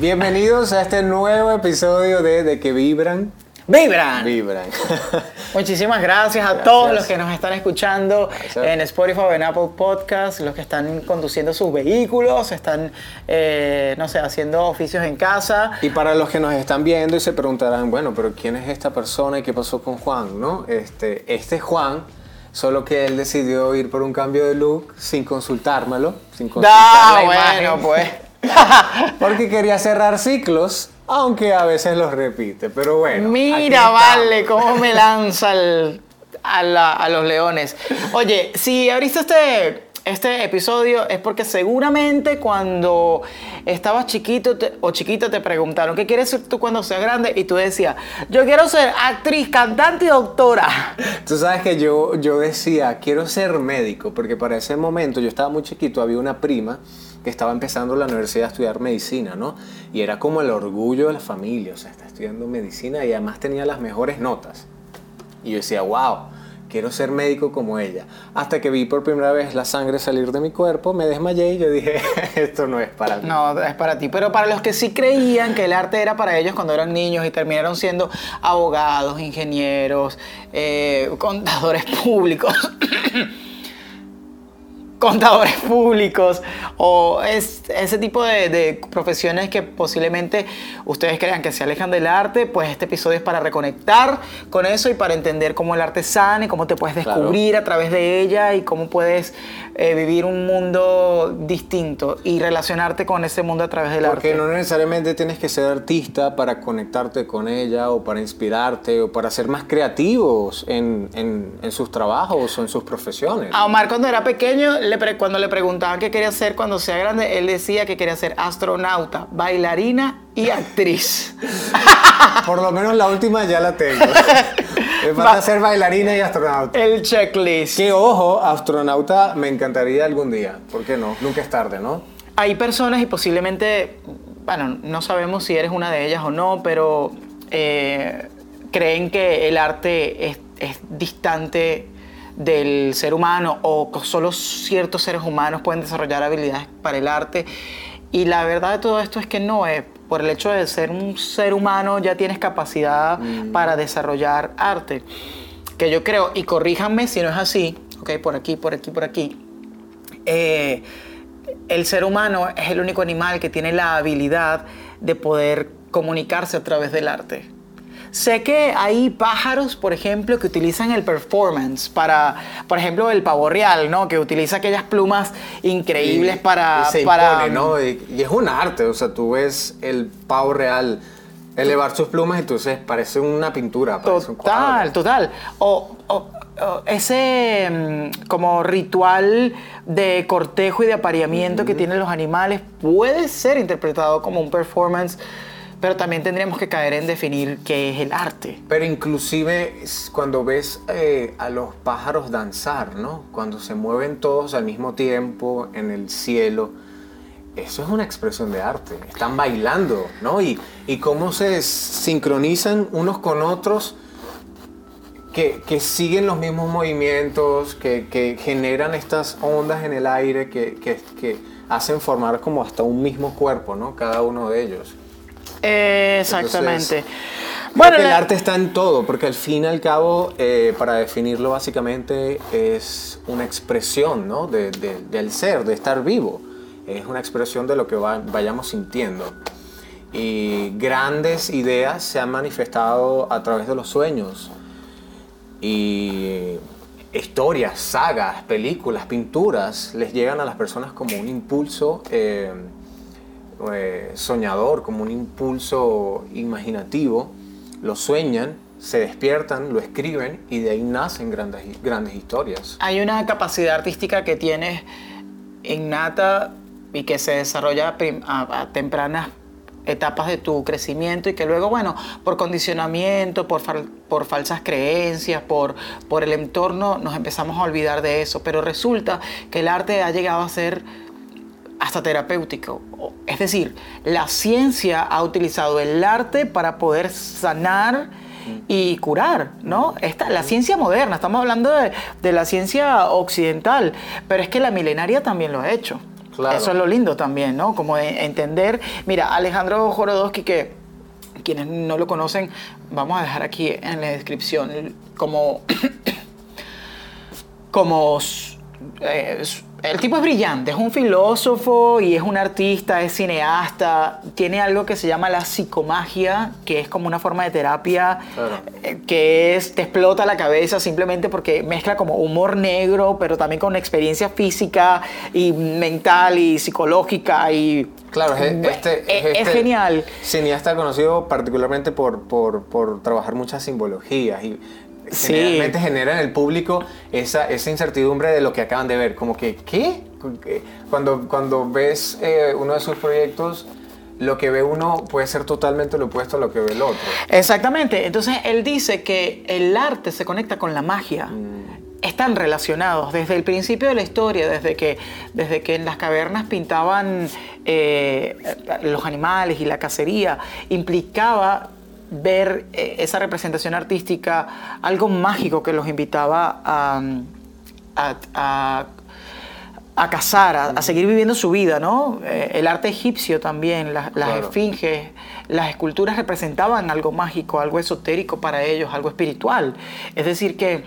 Bienvenidos a este nuevo episodio de De que vibran. ¡Vibran! Vibran. Muchísimas gracias a Gracias. todos los que nos están escuchando Gracias. en Spotify o en Apple Podcast, los que están conduciendo sus vehículos, están, eh, no sé, haciendo oficios en casa. Y para los que nos están viendo y se preguntarán, bueno, pero ¿quién es esta persona y qué pasó con Juan? ¿no? Este, este es Juan, solo que él decidió ir por un cambio de look sin consultármelo, sin consultar Da, la bueno, imagen, pues. Porque quería cerrar ciclos, aunque a veces los repite, pero bueno. Mira, vale, cómo me lanza el- a, la- a los leones. Oye, si abriste este, este episodio es porque seguramente cuando estabas chiquito te- o chiquita te preguntaron, ¿qué quieres ser tú cuando seas grande? Y tú decías, yo quiero ser actriz, cantante y doctora. Tú sabes que yo, yo decía, quiero ser médico, porque para ese momento yo estaba muy chiquito, había una prima que estaba empezando la universidad a estudiar medicina, ¿no? Y era como el orgullo de la familia, o sea, está estudiando medicina y además tenía las mejores notas. Y yo decía, wow, quiero ser médico como ella. Hasta que vi por primera vez la sangre salir de mi cuerpo, me desmayé y yo dije, esto no es para mí. No, es para ti. Pero para los que sí creían que el arte era para ellos cuando eran niños y terminaron siendo abogados, ingenieros, eh, contadores públicos. Contadores públicos o es, ese tipo de, de profesiones que posiblemente ustedes crean que se alejan del arte, pues este episodio es para reconectar con eso y para entender cómo el arte sana y cómo te puedes Claro. descubrir a través de ella y cómo puedes eh, vivir un mundo distinto y relacionarte con ese mundo a través del Porque arte. no necesariamente tienes que ser artista para conectarte con ella o para inspirarte o para ser más creativos en, en- en sus trabajos o en sus profesiones. A Omar cuando era pequeño, le pre- cuando le preguntaban qué quería ser cuando sea grande, él decía que quería ser astronauta, bailarina y actriz. Por lo menos la última ya la tengo. Me Va. falta ser bailarina y astronauta. El checklist. Que ojo, astronauta me encantaría algún día. ¿Por qué no? Nunca es tarde, ¿no? Hay personas y posiblemente, bueno, no sabemos si eres una de ellas o no, pero eh, creen que el arte es, es distante del ser humano o que solo ciertos seres humanos pueden desarrollar habilidades para el arte. Y la verdad de todo esto es que no es. Por el hecho de ser un ser humano ya tienes capacidad para desarrollar arte. Que yo creo, y corríjanme si no es así, ok, por aquí, por aquí, por aquí. Eh, el ser humano es el único animal que tiene la habilidad de poder comunicarse a través del arte. Sé que hay pájaros, por ejemplo, que utilizan el performance para, por ejemplo, el pavo real, ¿no? Que utiliza aquellas plumas increíbles Y- para... y se para impone, ¿no? Y, y es un arte, o sea, tú ves el pavo real elevar sus plumas y entonces parece una pintura, parece un Total, cuadro. total. O, o- o ese mm, como ritual de cortejo y de apareamiento que tienen los animales puede ser interpretado como un performance, pero también tendríamos que caer en definir qué es el arte. Pero inclusive cuando ves eh, a los pájaros danzar, ¿no? Cuando se mueven todos al mismo tiempo en el cielo, eso es una expresión de arte. Están bailando, ¿no? Y, y cómo se sincronizan unos con otros que, que siguen los mismos movimientos, que, que generan estas ondas en el aire que- que hacen formar como hasta un mismo cuerpo, ¿no? Cada uno de ellos. Exactamente. Bueno, el la- arte está en todo, porque al fin y al cabo, eh, para definirlo básicamente, es una expresión ¿no? de- de- del ser, de estar vivo. Es una expresión de lo que va- vayamos sintiendo. Y grandes ideas se han manifestado a través de los sueños. Y historias, sagas, películas, pinturas, les llegan a las personas como un impulso eh, eh, soñador, como un impulso imaginativo, lo sueñan, se despiertan, lo escriben y de ahí nacen grandes, grandes historias. hay una capacidad artística que tienes innata y que se desarrolla a, a tempranas etapas de tu crecimiento y que luego, bueno, por condicionamiento, por, por falsas creencias, por, por el entorno, nos empezamos a olvidar de eso. Pero resulta que el arte ha llegado a ser hasta terapéutico. Es decir, la ciencia ha utilizado el arte para poder sanar y curar, ¿no? Esta, la ciencia moderna, estamos hablando de, de la ciencia occidental, pero es que la milenaria también lo ha hecho. Eso es lo lindo también, ¿no? Como entender, mira, Alejandro Jorodowski, que quienes no lo conocen, vamos a dejar aquí en la descripción como, como eh, el tipo es brillante, es un filósofo y es un artista, es cineasta, tiene algo que se llama la psicomagia, que es como una forma de terapia eh, que es, te explota la cabeza simplemente porque mezcla como humor negro, pero también con experiencia física y mental y psicológica y... Claro, es, este, es, este genial. Cineasta conocido particularmente por, por, por trabajar muchas simbologías y generalmente genera en el público esa, esa incertidumbre de lo que acaban de ver. Como que, ¿qué? Cuando, cuando ves eh, uno de sus proyectos, lo que ve uno puede ser totalmente lo opuesto a lo que ve el otro. Exactamente. Entonces él dice que el arte se conecta con la magia. Mm. Están relacionados desde el principio de la historia, desde que, desde que en las cavernas pintaban eh, los animales y la cacería, implicaba ver eh, esa representación artística, algo mágico que los invitaba a, a, a, cazar, a, seguir viviendo su vida, ¿no? Eh, el arte egipcio también, las esfinges, las esculturas representaban algo mágico, algo esotérico para ellos, algo espiritual. Es decir, que,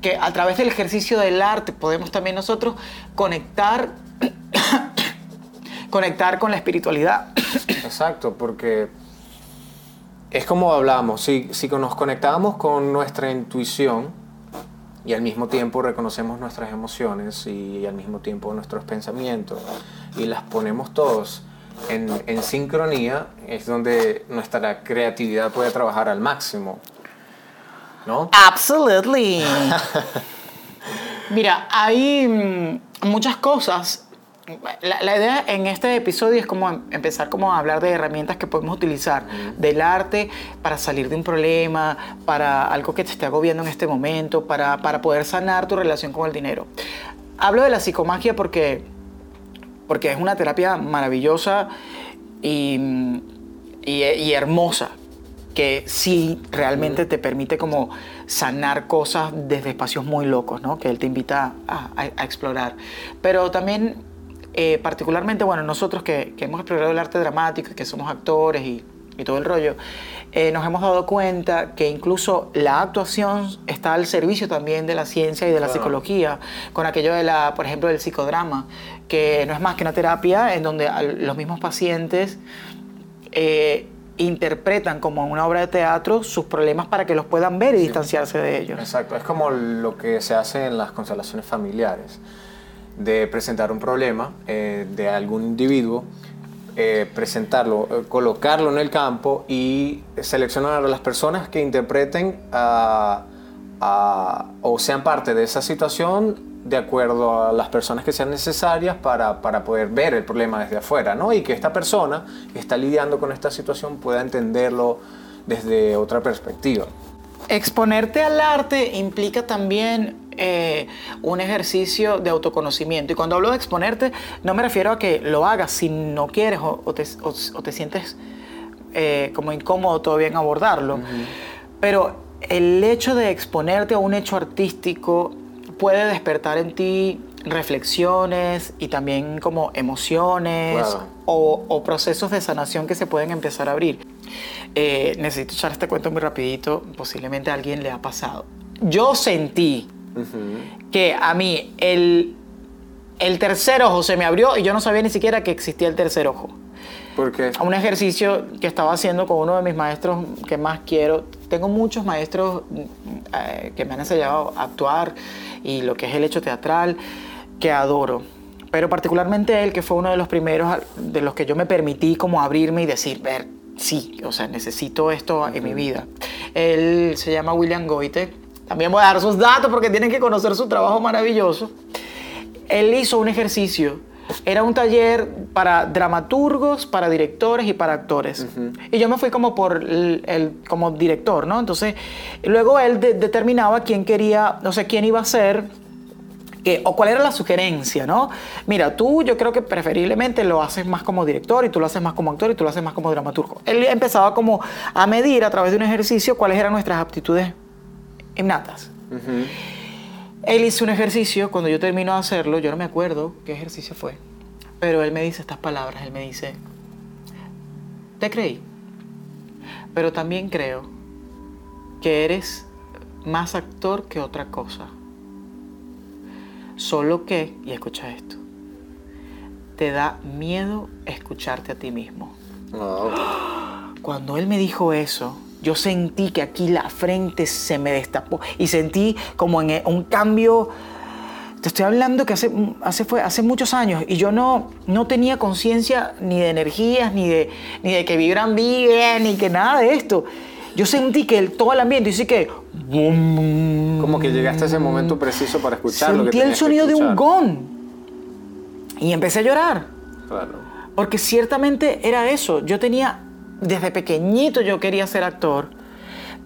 que a través del ejercicio del arte podemos también nosotros conectar, conectar con la espiritualidad. Exacto, porque es como hablamos, si, si nos conectamos con nuestra intuición y al mismo tiempo reconocemos nuestras emociones y al mismo tiempo nuestros pensamientos y las ponemos todos en, en sincronía, es donde nuestra creatividad puede trabajar al máximo. ¿No? Absolutely. Mira, hay mm, muchas cosas la, idea en este episodio es como empezar como a hablar de herramientas que podemos utilizar del arte para salir de un problema, para algo que te esté agobiando en este momento, para, poder sanar tu relación con el dinero. Hablo de la psicomagia porque, porque es una terapia maravillosa y, y, hermosa que sí realmente te permite como sanar cosas desde espacios muy locos, ¿no? Que él te invita a, a explorar. Pero también eh, particularmente, bueno, nosotros que, hemos explorado el arte dramático y que somos actores y, todo el rollo, eh, nos hemos dado cuenta que incluso la actuación está al servicio también de la ciencia y de la psicología, con aquello de la, por ejemplo, del psicodrama, que no es más que una terapia en donde los mismos pacientes eh, interpretan como una obra de teatro sus problemas para que los puedan ver y distanciarse de ellos. Exacto, es como lo que se hace en las constelaciones familiares de presentar un problema eh, de algún individuo, eh, presentarlo, eh, colocarlo en el campo y seleccionar a las personas que interpreten o sean parte de esa situación de acuerdo a las personas que sean necesarias para, para, poder ver el problema desde afuera, ¿no? Y que esta persona que está lidiando con esta situación pueda entenderlo desde otra perspectiva. Exponerte al arte implica también eh, un ejercicio de autoconocimiento. Y cuando hablo de exponerte, no me refiero a que lo hagas si no quieres o, te, sientes eh, como incómodo todavía en abordarlo. Pero el hecho de exponerte a un hecho artístico puede despertar en ti reflexiones y también como emociones o, procesos de sanación que se pueden empezar a abrir. Eh, necesito echar este cuento muy rapidito, posiblemente a alguien le ha pasado. Yo sentí que a mí el, el tercer ojo se me abrió y yo no sabía ni siquiera que existía el tercer ojo. ¿Por qué? Un ejercicio que estaba haciendo con uno de mis maestros que más quiero. Tengo muchos maestros eh, que me han enseñado a actuar y lo que es el hecho teatral que adoro. Pero particularmente él, que fue uno de los primeros de los que yo me permití como abrirme y decir, ver, sí, o sea, necesito esto en mi vida. Él se llama William Goite también voy a dar sus datos porque tienen que conocer su trabajo maravilloso. Él hizo un ejercicio. Era un taller para dramaturgos, para directores y para actores. Y yo me fui como por el, como director, ¿no? Entonces, luego él determinaba quién quería, no sé, quién iba a ser o cuál era la sugerencia, ¿no? Mira, tú yo creo que preferiblemente lo haces más como director y tú lo haces más como actor y tú lo haces más como dramaturgo. Él empezaba como a medir a través de un ejercicio cuáles eran nuestras aptitudes innatas. Él hizo un ejercicio, cuando yo termino de hacerlo, yo no me acuerdo qué ejercicio fue. Pero él me dice estas palabras, él me dice, te creí, pero también creo que eres más actor que otra cosa. Solo que, y escucha esto, te da miedo escucharte a ti mismo. Cuando él me dijo eso, yo sentí que aquí la frente se me destapó y sentí como en un cambio. Te estoy hablando que hace, hace, fue, hace muchos años y yo no, no tenía conciencia ni de energías, ni de, ni de que vibran bien, ni que nada de esto. Yo sentí que el, todo el ambiente, y sí que... Como que llegaste a ese momento preciso para escuchar Sentí el sonido de un gong y empecé a llorar. Claro. Porque ciertamente era eso. Yo tenía desde pequeñito yo quería ser actor,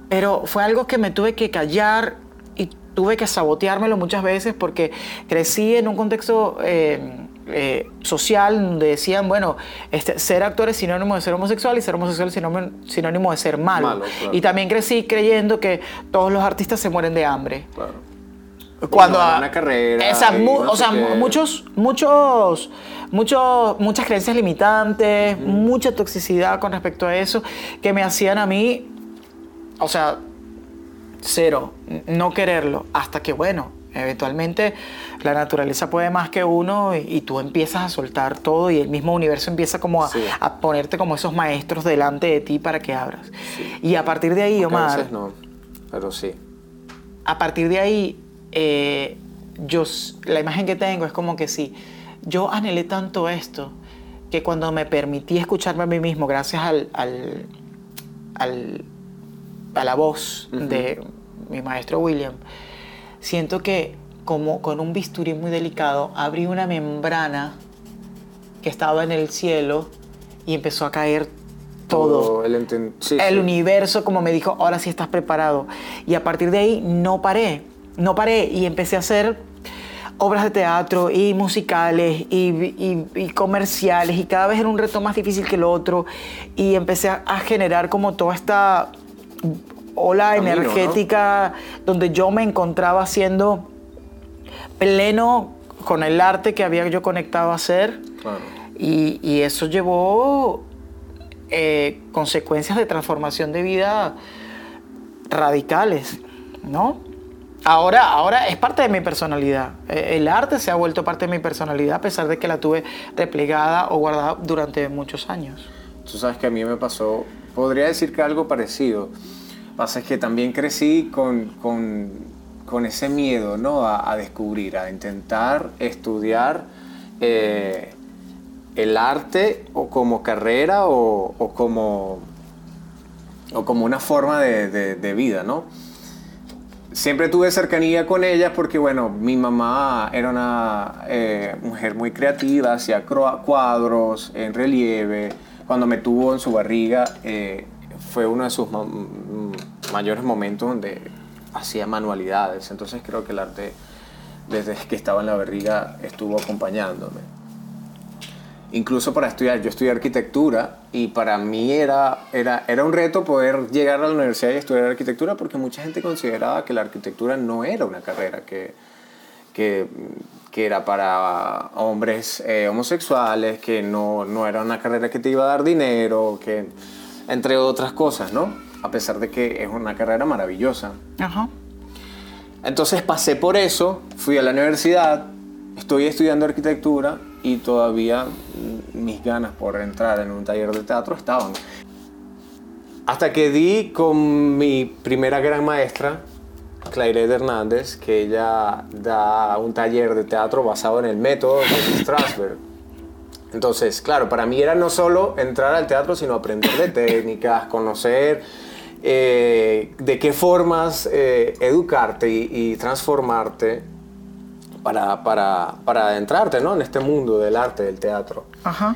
pero fue algo que me tuve que callar y tuve que saboteármelo muchas veces porque crecí en un contexto eh, eh, social donde decían, bueno, este, ser actor es sinónimo de ser homosexual y ser homosexual es sinónimo, de ser malo. Y también crecí creyendo que todos los artistas se mueren de hambre. Claro. Cuando una carrera. Esa, o sea, muchos, muchos muchas creencias limitantes, mucha toxicidad con respecto a eso, que me hacían a mí, o sea, cero, no quererlo, hasta que, bueno, eventualmente la naturaleza puede más que uno y, tú empiezas a soltar todo y el mismo universo empieza como a, ponerte como esos maestros delante de ti para que abras. Y a partir de ahí, Omar... A veces no, pero sí. A partir de ahí, eh, yo, la imagen que tengo es como que sí yo anhelé tanto esto que cuando me permití escucharme a mí mismo, gracias al, a la voz de mi maestro William, siento que como con un bisturí muy delicado abrí una membrana que estaba en el cielo y empezó a caer todo. el, el universo como me dijo, ahora sí estás preparado. Y a partir de ahí no paré, no paré y empecé a hacer obras de teatro y musicales y, comerciales y cada vez era un reto más difícil que el otro y empecé a, generar como toda esta ola energética donde yo me encontraba haciendo pleno con el arte que había yo conectado a hacer. Y, eso llevó eh, consecuencias de transformación de vida radicales, ¿no? Ahora, ahora es parte de mi personalidad. Eh, el arte se ha vuelto parte de mi personalidad a pesar de que la tuve replegada o guardada durante muchos años. Tú sabes que a mí me pasó, podría decir que algo parecido. Pasa es que también crecí con, con, con ese miedo ¿no? A, descubrir, a intentar estudiar eh, el arte o como carrera o, o, como, o como una forma de, de, de vida, ¿no? Siempre tuve cercanía con ellas porque, bueno, mi mamá era una eh, mujer muy creativa, hacía cuadros en relieve. Cuando me tuvo en su barriga, eh, fue uno de sus mayores momentos donde hacía manualidades. Entonces creo que el arte, desde que estaba en la barriga, estuvo acompañándome incluso para estudiar. Yo estudié arquitectura y para mí era, era, era un reto poder llegar a la universidad y estudiar arquitectura porque mucha gente consideraba que la arquitectura no era una carrera que, que, que era para hombres eh, homosexuales, que no, no era una carrera que te iba a dar dinero, que entre otras cosas, ¿no? A pesar de que es una carrera maravillosa. Ajá. Entonces pasé por eso, fui a la universidad, estoy estudiando arquitectura y todavía mis ganas por entrar en un taller de teatro estaban. Hasta que di con mi primera gran maestra, Claire Hernández, que ella da un taller de teatro basado en el método de Strasberg. Entonces, claro, para mí era no solo entrar al teatro, sino aprender de técnicas, conocer eh, de qué formas eh, educarte y transformarte para, para, para adentrarte ¿no? en este mundo del arte, del teatro. Ajá.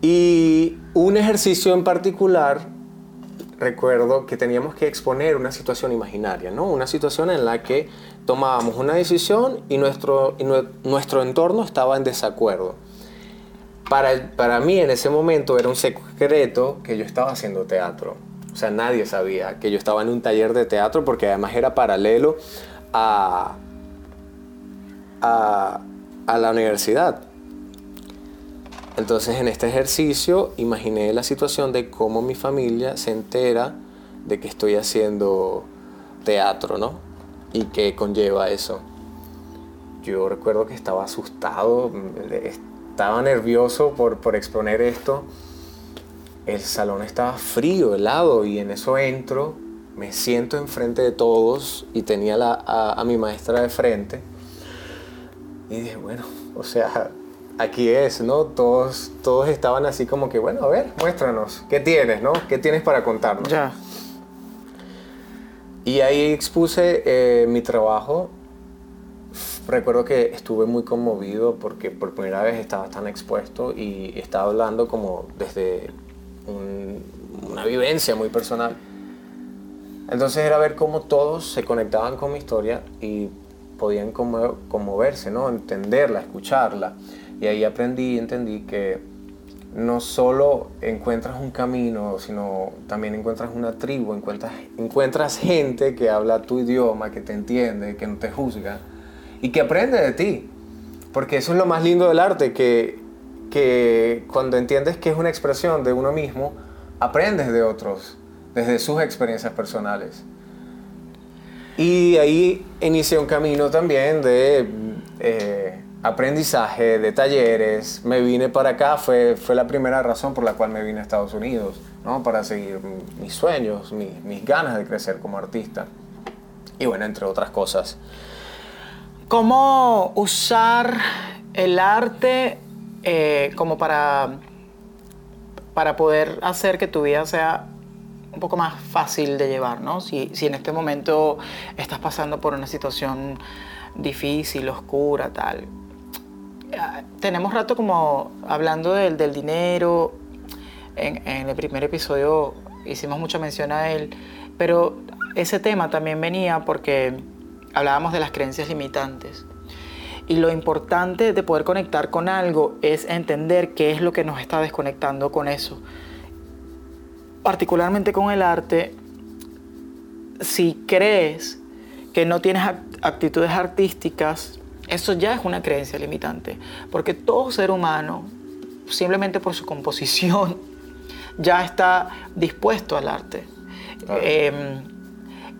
Y un ejercicio en particular, recuerdo que teníamos que exponer una situación imaginaria, ¿no? Una situación en la que tomábamos una decisión y nuestro, y nuestro entorno estaba en desacuerdo. Para, para mí en ese momento era un secreto que yo estaba haciendo teatro. O sea, nadie sabía que yo estaba en un taller de teatro porque además era paralelo a, a, la universidad. Entonces en este ejercicio imaginé la situación de cómo mi familia se entera de que estoy haciendo teatro, ¿no? Y qué conlleva eso. Yo recuerdo que estaba asustado, estaba nervioso por, por exponer esto. El salón estaba frío, helado, y en eso entro, me siento enfrente de todos y tenía a, a mi maestra de frente. Y dije, bueno, o sea, aquí es, ¿no? Todos, todos estaban así como que, bueno, a ver, muéstranos, ¿qué tienes, no? ¿Qué tienes para contarnos? Ya. Y ahí expuse eh, mi trabajo. Recuerdo que estuve muy conmovido porque por primera vez estaba tan expuesto y estaba hablando como desde una vivencia muy personal. Entonces era ver cómo todos se conectaban con mi historia y podían conmoverse, ¿no? entenderla, escucharla. Y ahí aprendí y entendí que no solo encuentras un camino, sino también encuentras una tribu, encuentras, encuentras gente que habla tu idioma, que te entiende, que no te juzga y que aprende de ti. Porque eso es lo más lindo del arte, que, que cuando entiendes que es una expresión de uno mismo, aprendes de otros, desde sus experiencias personales. Y ahí inicié un camino también de eh, aprendizaje, de talleres. Me vine para acá, fue, fue la primera razón por la cual me vine a Estados Unidos, ¿no? para seguir mis sueños, mis, ganas de crecer como artista. Y bueno, entre otras cosas. ¿Cómo usar el arte eh, como para, para poder hacer que tu vida sea un poco más fácil de llevar, ¿no? Si, en este momento estás pasando por una situación difícil, oscura, tal. Tenemos rato como hablando del, del dinero, en, en, el primer episodio hicimos mucha mención a él, pero ese tema también venía porque hablábamos de las creencias limitantes. Y lo importante de poder conectar con algo es entender qué es lo que nos está desconectando con eso particularmente con el arte, si crees que no tienes actitudes artísticas, eso ya es una creencia limitante, porque todo ser humano, simplemente por su composición, ya está dispuesto al arte. Em,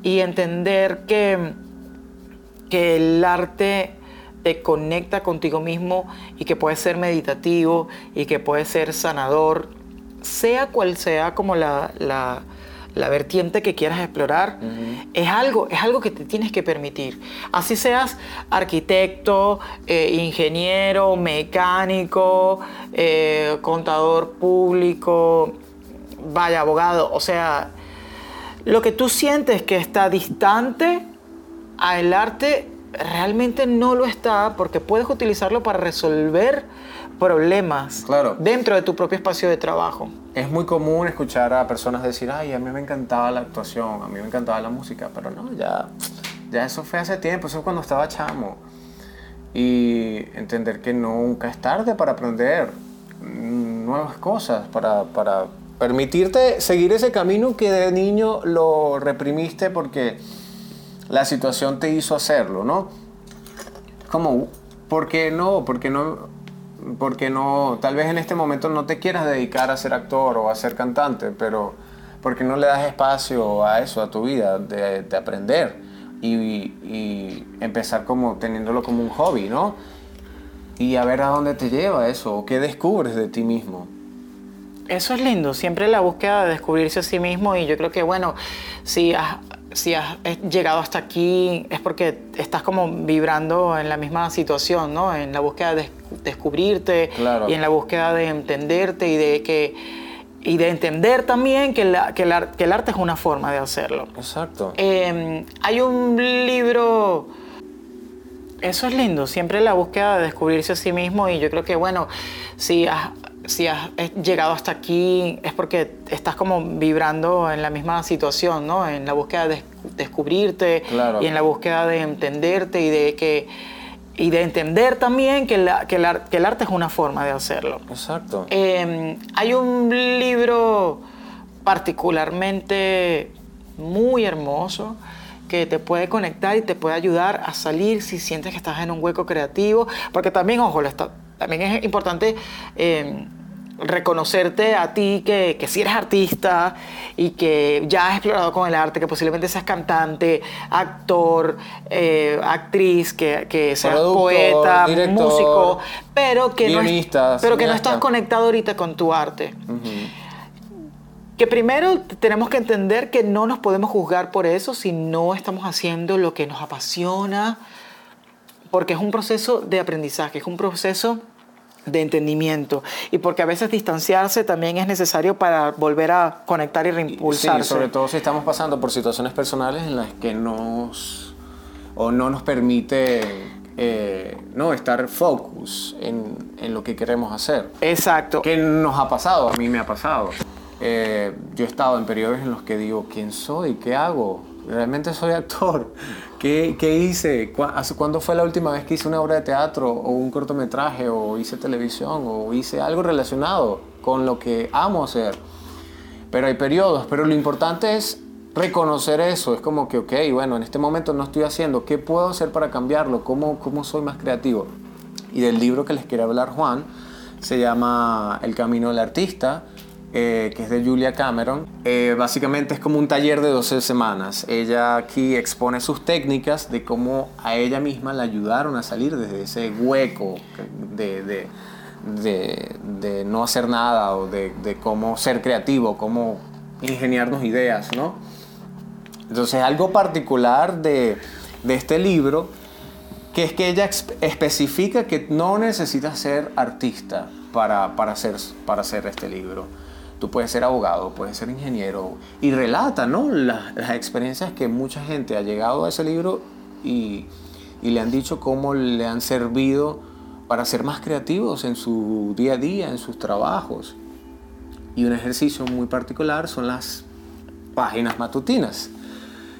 y entender que, que el arte te conecta contigo mismo y que puede ser meditativo y que puede ser sanador sea cual sea como la, vertiente que quieras explorar, es, algo, es algo que te tienes que permitir. Así seas arquitecto, eh, ingeniero, mecánico, eh, contador público, vaya, abogado, o sea, lo que tú sientes que está distante al arte realmente no lo está porque puedes utilizarlo para resolver problemas dentro de tu propio espacio de trabajo. Es muy común escuchar a personas decir, ay, a mí me encantaba la actuación, a mí me encantaba la música, pero no, ya, ya eso fue hace tiempo, eso fue cuando estaba chamo. Y entender que nunca es tarde para aprender nuevas cosas, para, para permitirte seguir ese camino que de niño lo reprimiste porque la situación te hizo hacerlo, ¿no? Como, ¿por qué no? ¿Por qué no? Porque no, tal vez en este momento no te quieras dedicar a ser actor o a ser cantante, pero porque no le das espacio a eso, a tu vida, de, aprender y, empezar como teniéndolo como un hobby, ¿no? Y a ver a dónde te lleva eso, o qué descubres de ti mismo. Eso es lindo, siempre la búsqueda de descubrirse a sí mismo y yo creo que, bueno, si si has llegado hasta aquí es porque estás como vibrando en la misma situación, ¿no? En la búsqueda de descubrirte y en la búsqueda de entenderte y de que y de entender también que, que, el, arte es una forma de hacerlo. Exacto. Em, hay un libro, eso es lindo, siempre la búsqueda de descubrirse a sí mismo y yo creo que, bueno, si has si has llegado hasta aquí es porque estás como vibrando en la misma situación, ¿no? En la búsqueda de descubrirte y en la búsqueda de entenderte y de que y de entender también que, que, el, arte es una forma de hacerlo. Exacto. Em, hay un libro particularmente muy hermoso que te puede conectar y te puede ayudar a salir si sientes que estás en un hueco creativo, porque también, ojo, también es importante eh, reconocerte a ti que, que si eres artista y que ya has explorado con el arte, que posiblemente seas cantante, actor, eh, actriz, que, que seas Productor, poeta, director, músico, pero que, no, es- pero que no estás conectado ahorita con tu arte. Que primero tenemos que entender que no nos podemos juzgar por eso si no estamos haciendo lo que nos apasiona, porque es un proceso de aprendizaje, es un proceso de entendimiento y porque a veces distanciarse también es necesario para volver a conectar y reimpulsarse. Sí, sobre todo si estamos pasando por situaciones personales en las que nos o no nos permite eh, no estar focus en, en lo que queremos hacer. Exacto. ¿Qué nos ha pasado? A mí me ha pasado. Eh, yo he estado en periodos en los que digo, ¿quién soy? ¿Qué hago? ¿Realmente soy actor? ¿Qué, qué hice? ¿Cu- hace- ¿Cuándo fue la última vez que hice una obra de teatro o un cortometraje o hice televisión o hice algo relacionado con lo que amo hacer? Pero hay periodos, pero lo importante es reconocer eso. Es como que, ok, bueno, en este momento no estoy haciendo, ¿qué puedo hacer para cambiarlo? ¿Cómo, cómo soy más creativo? Y del libro que les quiere hablar Juan, se llama El Camino del Artista, eh, que es de Julia Cameron. Eh, básicamente es como un taller de 12 semanas. Ella aquí expone sus técnicas de cómo a ella misma la ayudaron a salir desde ese hueco de, de, de- no hacer nada o de, cómo ser creativo, cómo ingeniarnos ideas, ¿no? Entonces, algo particular de, este libro, que es que ella especifica que no necesitas ser artista para, para, hacer, para hacer este libro. Tú puedes ser abogado, puedes ser ingeniero, y relata, ¿no? Las, experiencias que mucha gente ha llegado a ese libro y, y le han dicho cómo le han servido para ser más creativos en su día a día, en sus trabajos. Y un ejercicio muy particular son las páginas matutinas,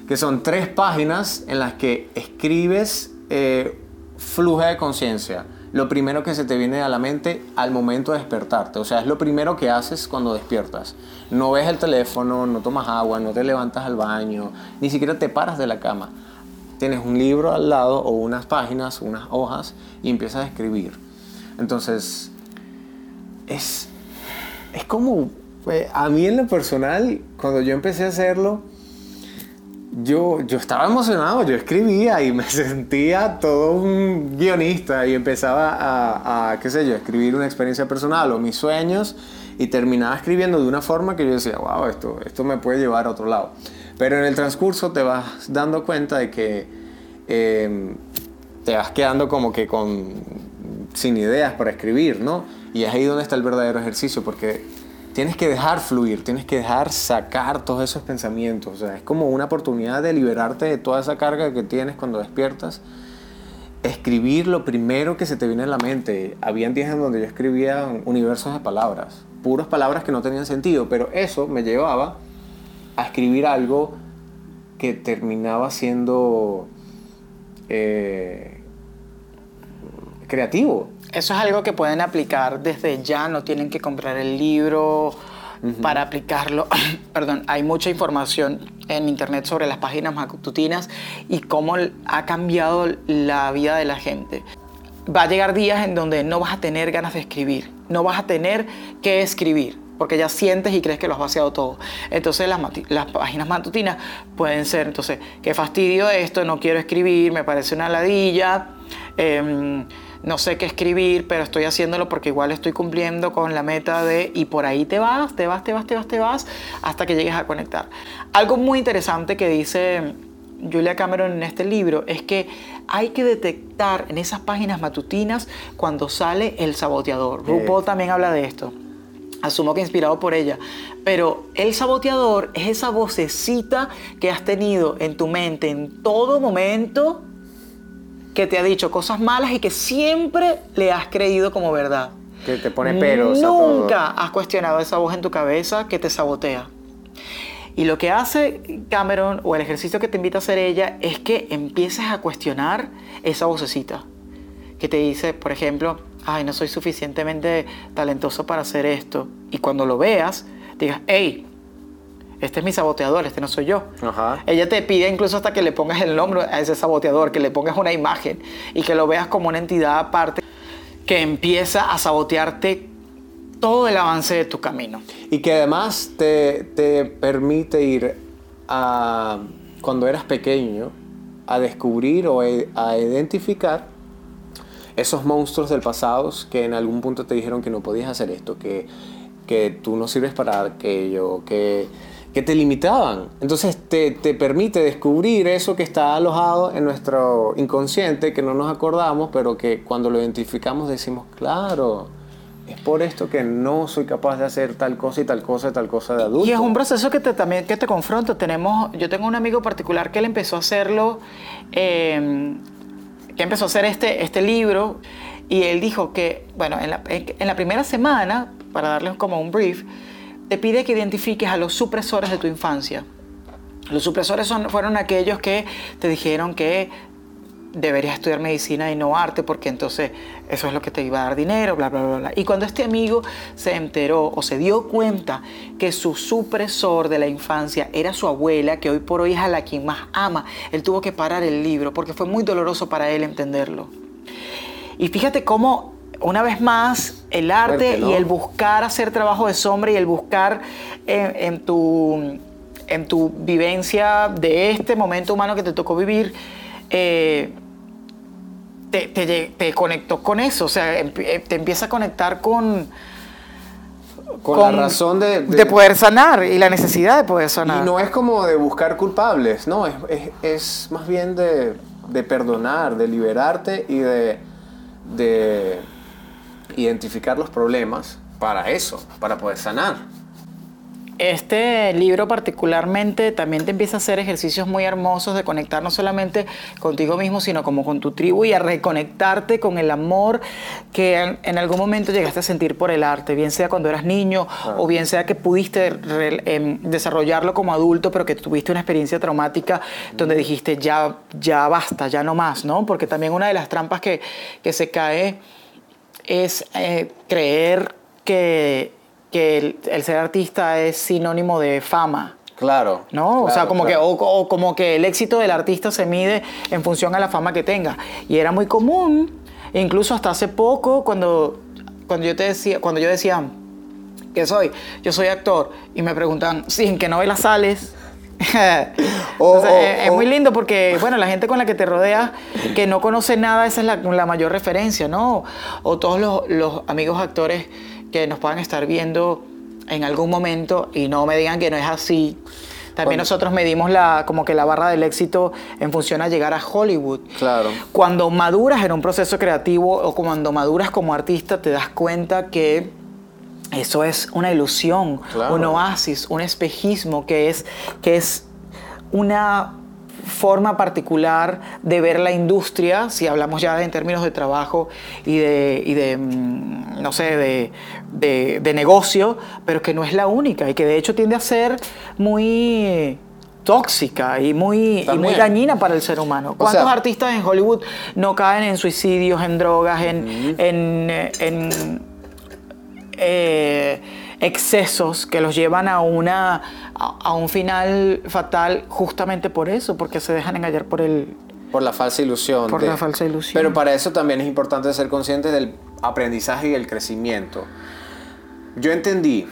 que son tres páginas en las que escribes eh, flujo de conciencia. Lo primero que se te viene a la mente al momento de despertarte, o sea, es lo primero que haces cuando despiertas. No ves el teléfono, no tomas agua, no te levantas al baño, ni siquiera te paras de la cama. Tienes un libro al lado o unas páginas, unas hojas y empiezas a escribir. Entonces, es, es como, eh, a mí en lo personal, cuando yo empecé a hacerlo, yo, yo estaba emocionado, yo escribía y me sentía todo un guionista y empezaba a, qué sé yo, escribir una experiencia personal o mis sueños y terminaba escribiendo de una forma que yo decía, wow, esto, esto me puede llevar a otro lado. Pero en el transcurso te vas dando cuenta de que eh, te vas quedando como que con, sin ideas para escribir, ¿no? Y es ahí donde está el verdadero ejercicio, porque tienes que dejar fluir, tienes que dejar sacar todos esos pensamientos. O sea, es como una oportunidad de liberarte de toda esa carga que tienes cuando despiertas. Escribir lo primero que se te viene a la mente. Habían días en donde yo escribía universos de palabras, puras palabras que no tenían sentido, pero eso me llevaba a escribir algo que terminaba siendo eh, creativo. Eso es algo que pueden aplicar desde ya, no tienen que comprar el libro para aplicarlo. Perdón, hay mucha información en internet sobre las páginas matutinas y cómo ha cambiado la vida de la gente. Va a llegar días en donde no vas a tener ganas de escribir, no vas a tener que escribir, porque ya sientes y crees que lo has vaciado todo. Entonces las, páginas matutinas pueden ser, entonces, qué fastidio esto, no quiero escribir, me parece una ladilla, em, no sé qué escribir, pero estoy haciéndolo porque igual estoy cumpliendo con la meta de, y por ahí te vas, te vas, te vas, te vas, te vas, hasta que llegues a conectar. Algo muy interesante que dice Julia Cameron en este libro es que hay que detectar en esas páginas matutinas cuando sale el saboteador. RuPaul también habla de esto. Asumo que inspirado por ella. Pero el saboteador es esa vocecita que has tenido en tu mente en todo momento que te ha dicho cosas malas y que siempre le has creído como verdad. Que te pone peros a todo. Nunca has cuestionado esa voz en tu cabeza que te sabotea. Y lo que hace Cameron o el ejercicio que te invita a hacer ella es que empieces a cuestionar esa vocecita que te dice, por ejemplo, ay, no soy suficientemente talentoso para hacer esto. Y cuando lo veas, digas, hey, este es mi saboteador, este no soy yo. Ajá. Ella te pide incluso hasta que le pongas el nombre a ese saboteador, que le pongas una imagen y que lo veas como una entidad aparte que empieza a sabotearte todo el avance de tu camino. Y que además te, te permite ir a, cuando eras pequeño, a descubrir o a identificar esos monstruos del pasado que en algún punto te dijeron que no podías hacer esto, que, que tú no sirves para aquello, que, que te limitaban. Entonces te, te, permite descubrir eso que está alojado en nuestro inconsciente, que no nos acordamos, pero que cuando lo identificamos decimos, claro, es por esto que no soy capaz de hacer tal cosa y tal cosa y tal cosa de adulto. Y es un proceso que te, también que te confronta. Tenemos, yo tengo un amigo particular que él empezó a hacerlo, eh, que empezó a hacer este, este libro y él dijo que, bueno, en la, en la primera semana, para darles como un brief, te pide que identifiques a los supresores de tu infancia. Los supresores son, fueron aquellos que te dijeron que deberías estudiar medicina y no arte porque entonces eso es lo que te iba a dar dinero, bla, bla, bla, bla. Y cuando este amigo se enteró o se dio cuenta que su supresor de la infancia era su abuela, que hoy por hoy es a la quien más ama, él tuvo que parar el libro porque fue muy doloroso para él entenderlo. Y fíjate cómo, una vez más, el arte y el buscar hacer trabajo de sombra y el buscar en, tu, en tu vivencia de este momento humano que te tocó vivir, eh, te, te, conectó con eso, o sea, eh, te empieza a conectar con... Con, la razón de, de, poder sanar y la necesidad de poder sanar. Y no es como de buscar culpables, no, es, es, es más bien de, de, perdonar, de liberarte y de, de identificar los problemas para eso, para poder sanar. Este libro particularmente también te empieza a hacer ejercicios muy hermosos de conectar no solamente contigo mismo, sino como con tu tribu y a reconectarte con el amor que en, algún momento llegaste a sentir por el arte, bien sea cuando eras niño o bien sea que pudiste em, desarrollarlo como adulto, pero que tuviste una experiencia traumática donde dijiste ya, ya basta, ya no más, ¿no? Porque también una de las trampas que, que se cae es eh, creer que que el, ser artista es sinónimo de fama. Claro. ¿No? o sea, como que, o, como que el éxito del artista se mide en función a la fama que tenga. Y era muy común, incluso hasta hace poco, cuando, cuando yo te decía, cuando yo decía, ¿qué soy? Yo soy actor. Y me preguntan, ¿sí, ¿en qué novela sales? es, muy lindo porque, bueno, la gente con la que te rodeas, que no conoce nada, esa es la, la mayor referencia, ¿no? O todos los, los amigos actores que nos puedan estar viendo en algún momento y no me digan que no es así. También nosotros medimos la, como que la barra del éxito en función a llegar a Hollywood. Claro. Cuando maduras en un proceso creativo o cuando maduras como artista, te das cuenta que eso es una ilusión, un oasis, un espejismo, que es, que es una forma particular de ver la industria, si hablamos ya en términos de trabajo y de, y de mm, no sé, de, de, negocio, pero que no es la única y que de hecho tiende a ser muy tóxica y muy, muy dañina para el ser humano. ¿Cuántos artistas en Hollywood no caen en suicidios, en drogas, en, en, eh, excesos que los llevan a, una, a, un final fatal justamente por eso, porque se dejan engañar por el... Por la falsa ilusión. Por la falsa ilusión. Pero para eso también es importante ser conscientes del aprendizaje y el crecimiento. Yo entendí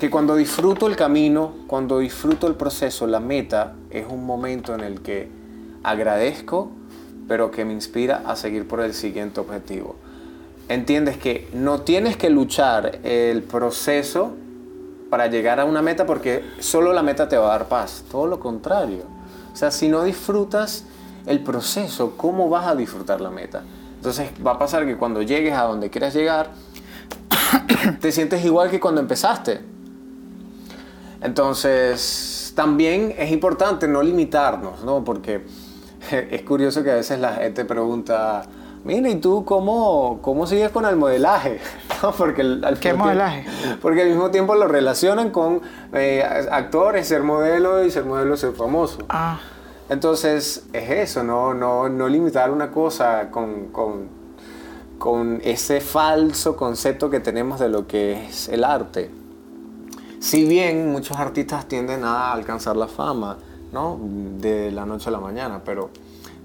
que cuando disfruto el camino, cuando disfruto el proceso, la meta es un momento en el que agradezco, pero que me inspira a seguir por el siguiente objetivo entiendes que no tienes que luchar el proceso para llegar a una meta porque solo la meta te va a dar paz, todo lo contrario. O sea, si no disfrutas el proceso, ¿cómo vas a disfrutar la meta? Entonces va a pasar que cuando llegues a donde quieras llegar, te sientes igual que cuando empezaste. Entonces, también es importante no limitarnos, ¿no? Porque es curioso que a veces la gente pregunta, mira, ¿y tú cómo, cómo sigues con el modelaje? porque al ¿Qué modelaje? porque al mismo tiempo lo relacionan con eh, actores, ser modelo y ser modelo ser famoso. Ah. Entonces es eso, no, no, no limitar una cosa con, con, con ese falso concepto que tenemos de lo que es el arte. Si bien muchos artistas tienden a alcanzar la fama, ¿no? De la noche a la mañana, pero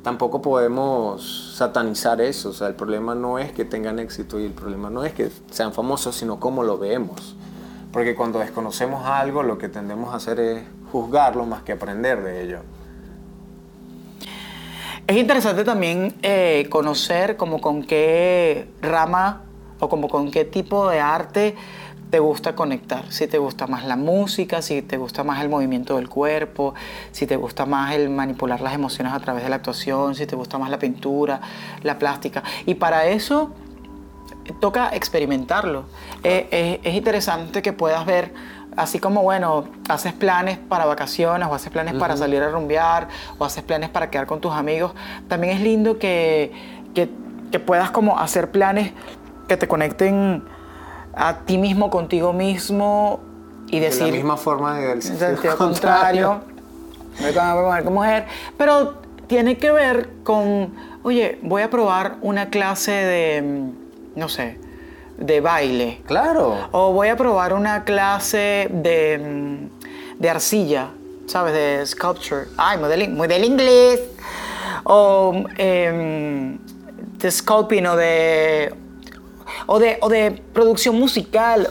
tampoco podemos satanizar eso. O sea, el problema no es que tengan éxito y el problema no es que sean famosos, sino cómo lo vemos. Porque cuando desconocemos algo, lo que tendemos a hacer es juzgarlo más que aprender de ello. Es interesante también eh, conocer como con qué rama o como con qué tipo de arte te gusta conectar. Si te gusta más la música, si te gusta más el movimiento del cuerpo, si te gusta más el manipular las emociones a través de la actuación, si te gusta más la pintura, la plástica. Y para eso toca experimentarlo. Eh, es interesante que puedas ver así como, bueno, haces planes para vacaciones o haces planes para salir a rumbear o haces planes para quedar con tus amigos, también es lindo que, que, puedas como hacer planes que te conecten a ti mismo, contigo mismo y decir... De la misma forma del sentido contrario. contrario. mujer, pero tiene que ver con, oye, voy a probar una clase de, no sé, de baile. Claro. O voy a probar una clase de, mm, de arcilla, ¿sabes? De sculpture. Ay, modeling, del inglés. O eh, de sculpting o de, o de, o de producción musical.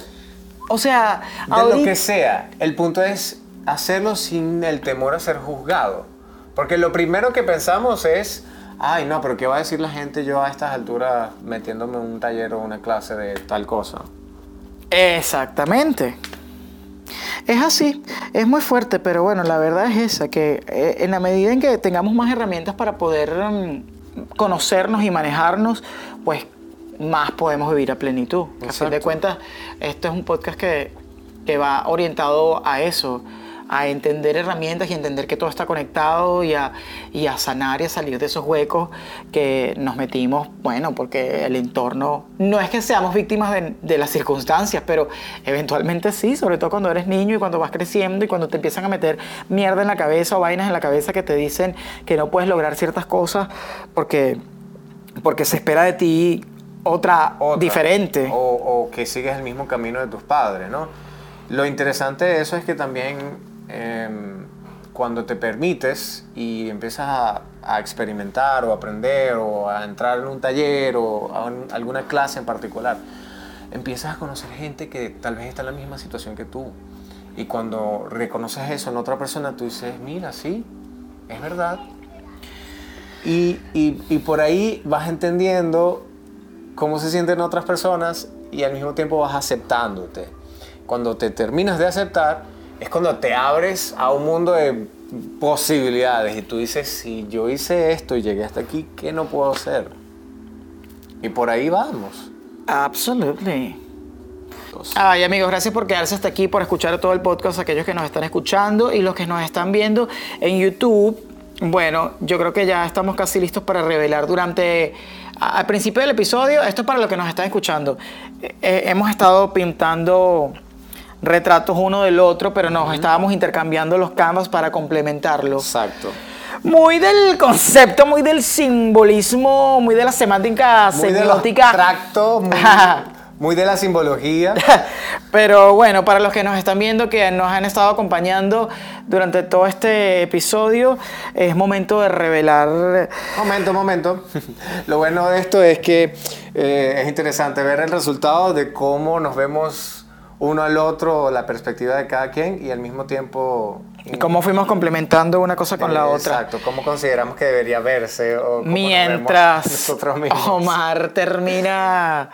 O sea, de lo que sea. El punto es hacerlo sin el temor a ser juzgado. Porque lo primero que pensamos es, ay, no, pero ¿qué va a decir la gente yo a estas alturas metiéndome en un taller o una clase de tal cosa? Exactamente. Es así, es muy fuerte, pero bueno, la verdad es esa, que eh, en la medida en que tengamos más herramientas para poder mm, conocernos y manejarnos, pues más podemos vivir a plenitud. A fin de cuentas, esto es un podcast que, que va orientado a eso, a entender herramientas y entender que todo está conectado y a, y a sanar y a salir de esos huecos que nos metimos, bueno, porque el entorno, no es que seamos víctimas de, de, las circunstancias, pero eventualmente sí, sobre todo cuando eres niño y cuando vas creciendo y cuando te empiezan a meter mierda en la cabeza o vainas en la cabeza que te dicen que no puedes lograr ciertas cosas porque, porque se espera de ti otra, diferente. O, o que sigues el mismo camino de tus padres, ¿no? Lo interesante de eso es que también Em, cuando te permites y empiezas a, experimentar o aprender o a entrar en un taller o a alguna clase en particular, empiezas a conocer gente que tal vez está en la misma situación que tú. Y cuando reconoces eso en otra persona, tú dices, mira, sí, es verdad. Y, y, y por ahí vas entendiendo cómo se sienten otras personas y al mismo tiempo vas aceptándote. Cuando te terminas de aceptar, es cuando te abres a un mundo de posibilidades y tú dices, si yo hice esto y llegué hasta aquí, ¿qué no puedo hacer? Y por ahí vamos. Absolutely. Ay, amigos, gracias por quedarse hasta aquí, por escuchar todo el podcast, aquellos que nos están escuchando y los que nos están viendo en YouTube. Bueno, yo creo que ya estamos casi listos para revelar durante al principio del episodio, esto es para los que nos están escuchando. Eh, eh, hemos estado pintando retratos uno del otro, pero nos estábamos intercambiando los canvas para complementarlo. Exacto. Muy del concepto, muy del simbolismo, muy de la semántica muy semiótica. abstracto, muy, muy, de la simbología. Pero bueno, para los que nos están viendo, que nos han estado acompañando durante todo este episodio, es momento de revelar. Momento, momento. Lo bueno de esto es que eh, es interesante ver el resultado de cómo nos vemos uno al otro, la perspectiva de cada quien y al mismo tiempo... Y cómo fuimos complementando una cosa con la otra. Exacto, cómo consideramos que debería verse. O Mientras Omar termina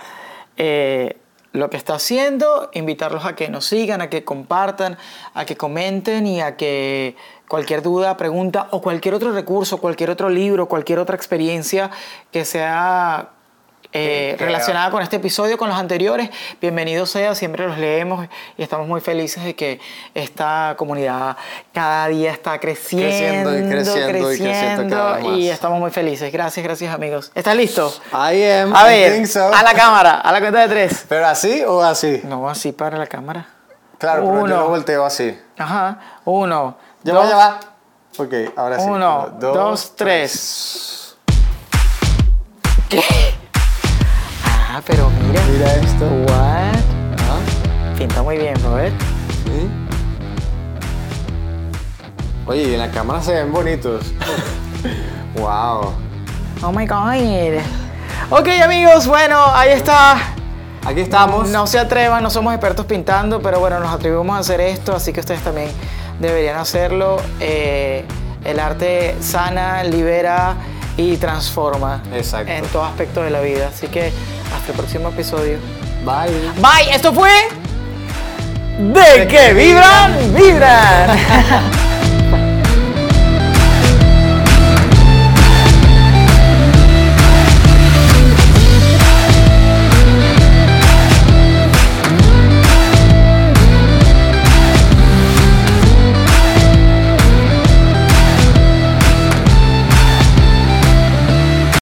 eh, lo que está haciendo, invitarlos a que nos sigan, a que compartan, a que comenten y a que cualquier duda, pregunta o cualquier otro recurso, cualquier otro libro, cualquier otra experiencia que sea eh, relacionada con este episodio, con los anteriores. Bienvenido sea, siempre los leemos y estamos muy felices de que esta comunidad cada día está creciendo, creciendo y creciendo, creciendo y, estamos muy felices. Gracias, gracias amigos. ¿Estás listo? I am. A ver, a la cámara, a la cuenta de tres. ¿Pero así o así? No, así para la cámara. Claro, Uno. pero yo lo volteo así. Ajá. Uno. Ya va, ya va. Ok, ahora sí. Uno, dos, tres. ¿Qué? Ah, pero mira. Mira esto. What? Pinta muy bien, Robert. Sí. Oye, y en la cámara se ven bonitos. Wow. Oh my god. Ok amigos, bueno, ahí está. Aquí estamos. No se atrevan, no somos expertos pintando, pero bueno, nos atrevimos a hacer esto, así que ustedes también deberían hacerlo. Eh, el arte sana, libera y transforma Exacto. en todo aspecto de la vida. Así que hasta el próximo episodio. Bye. Bye, esto fue... De que vibran, vibran.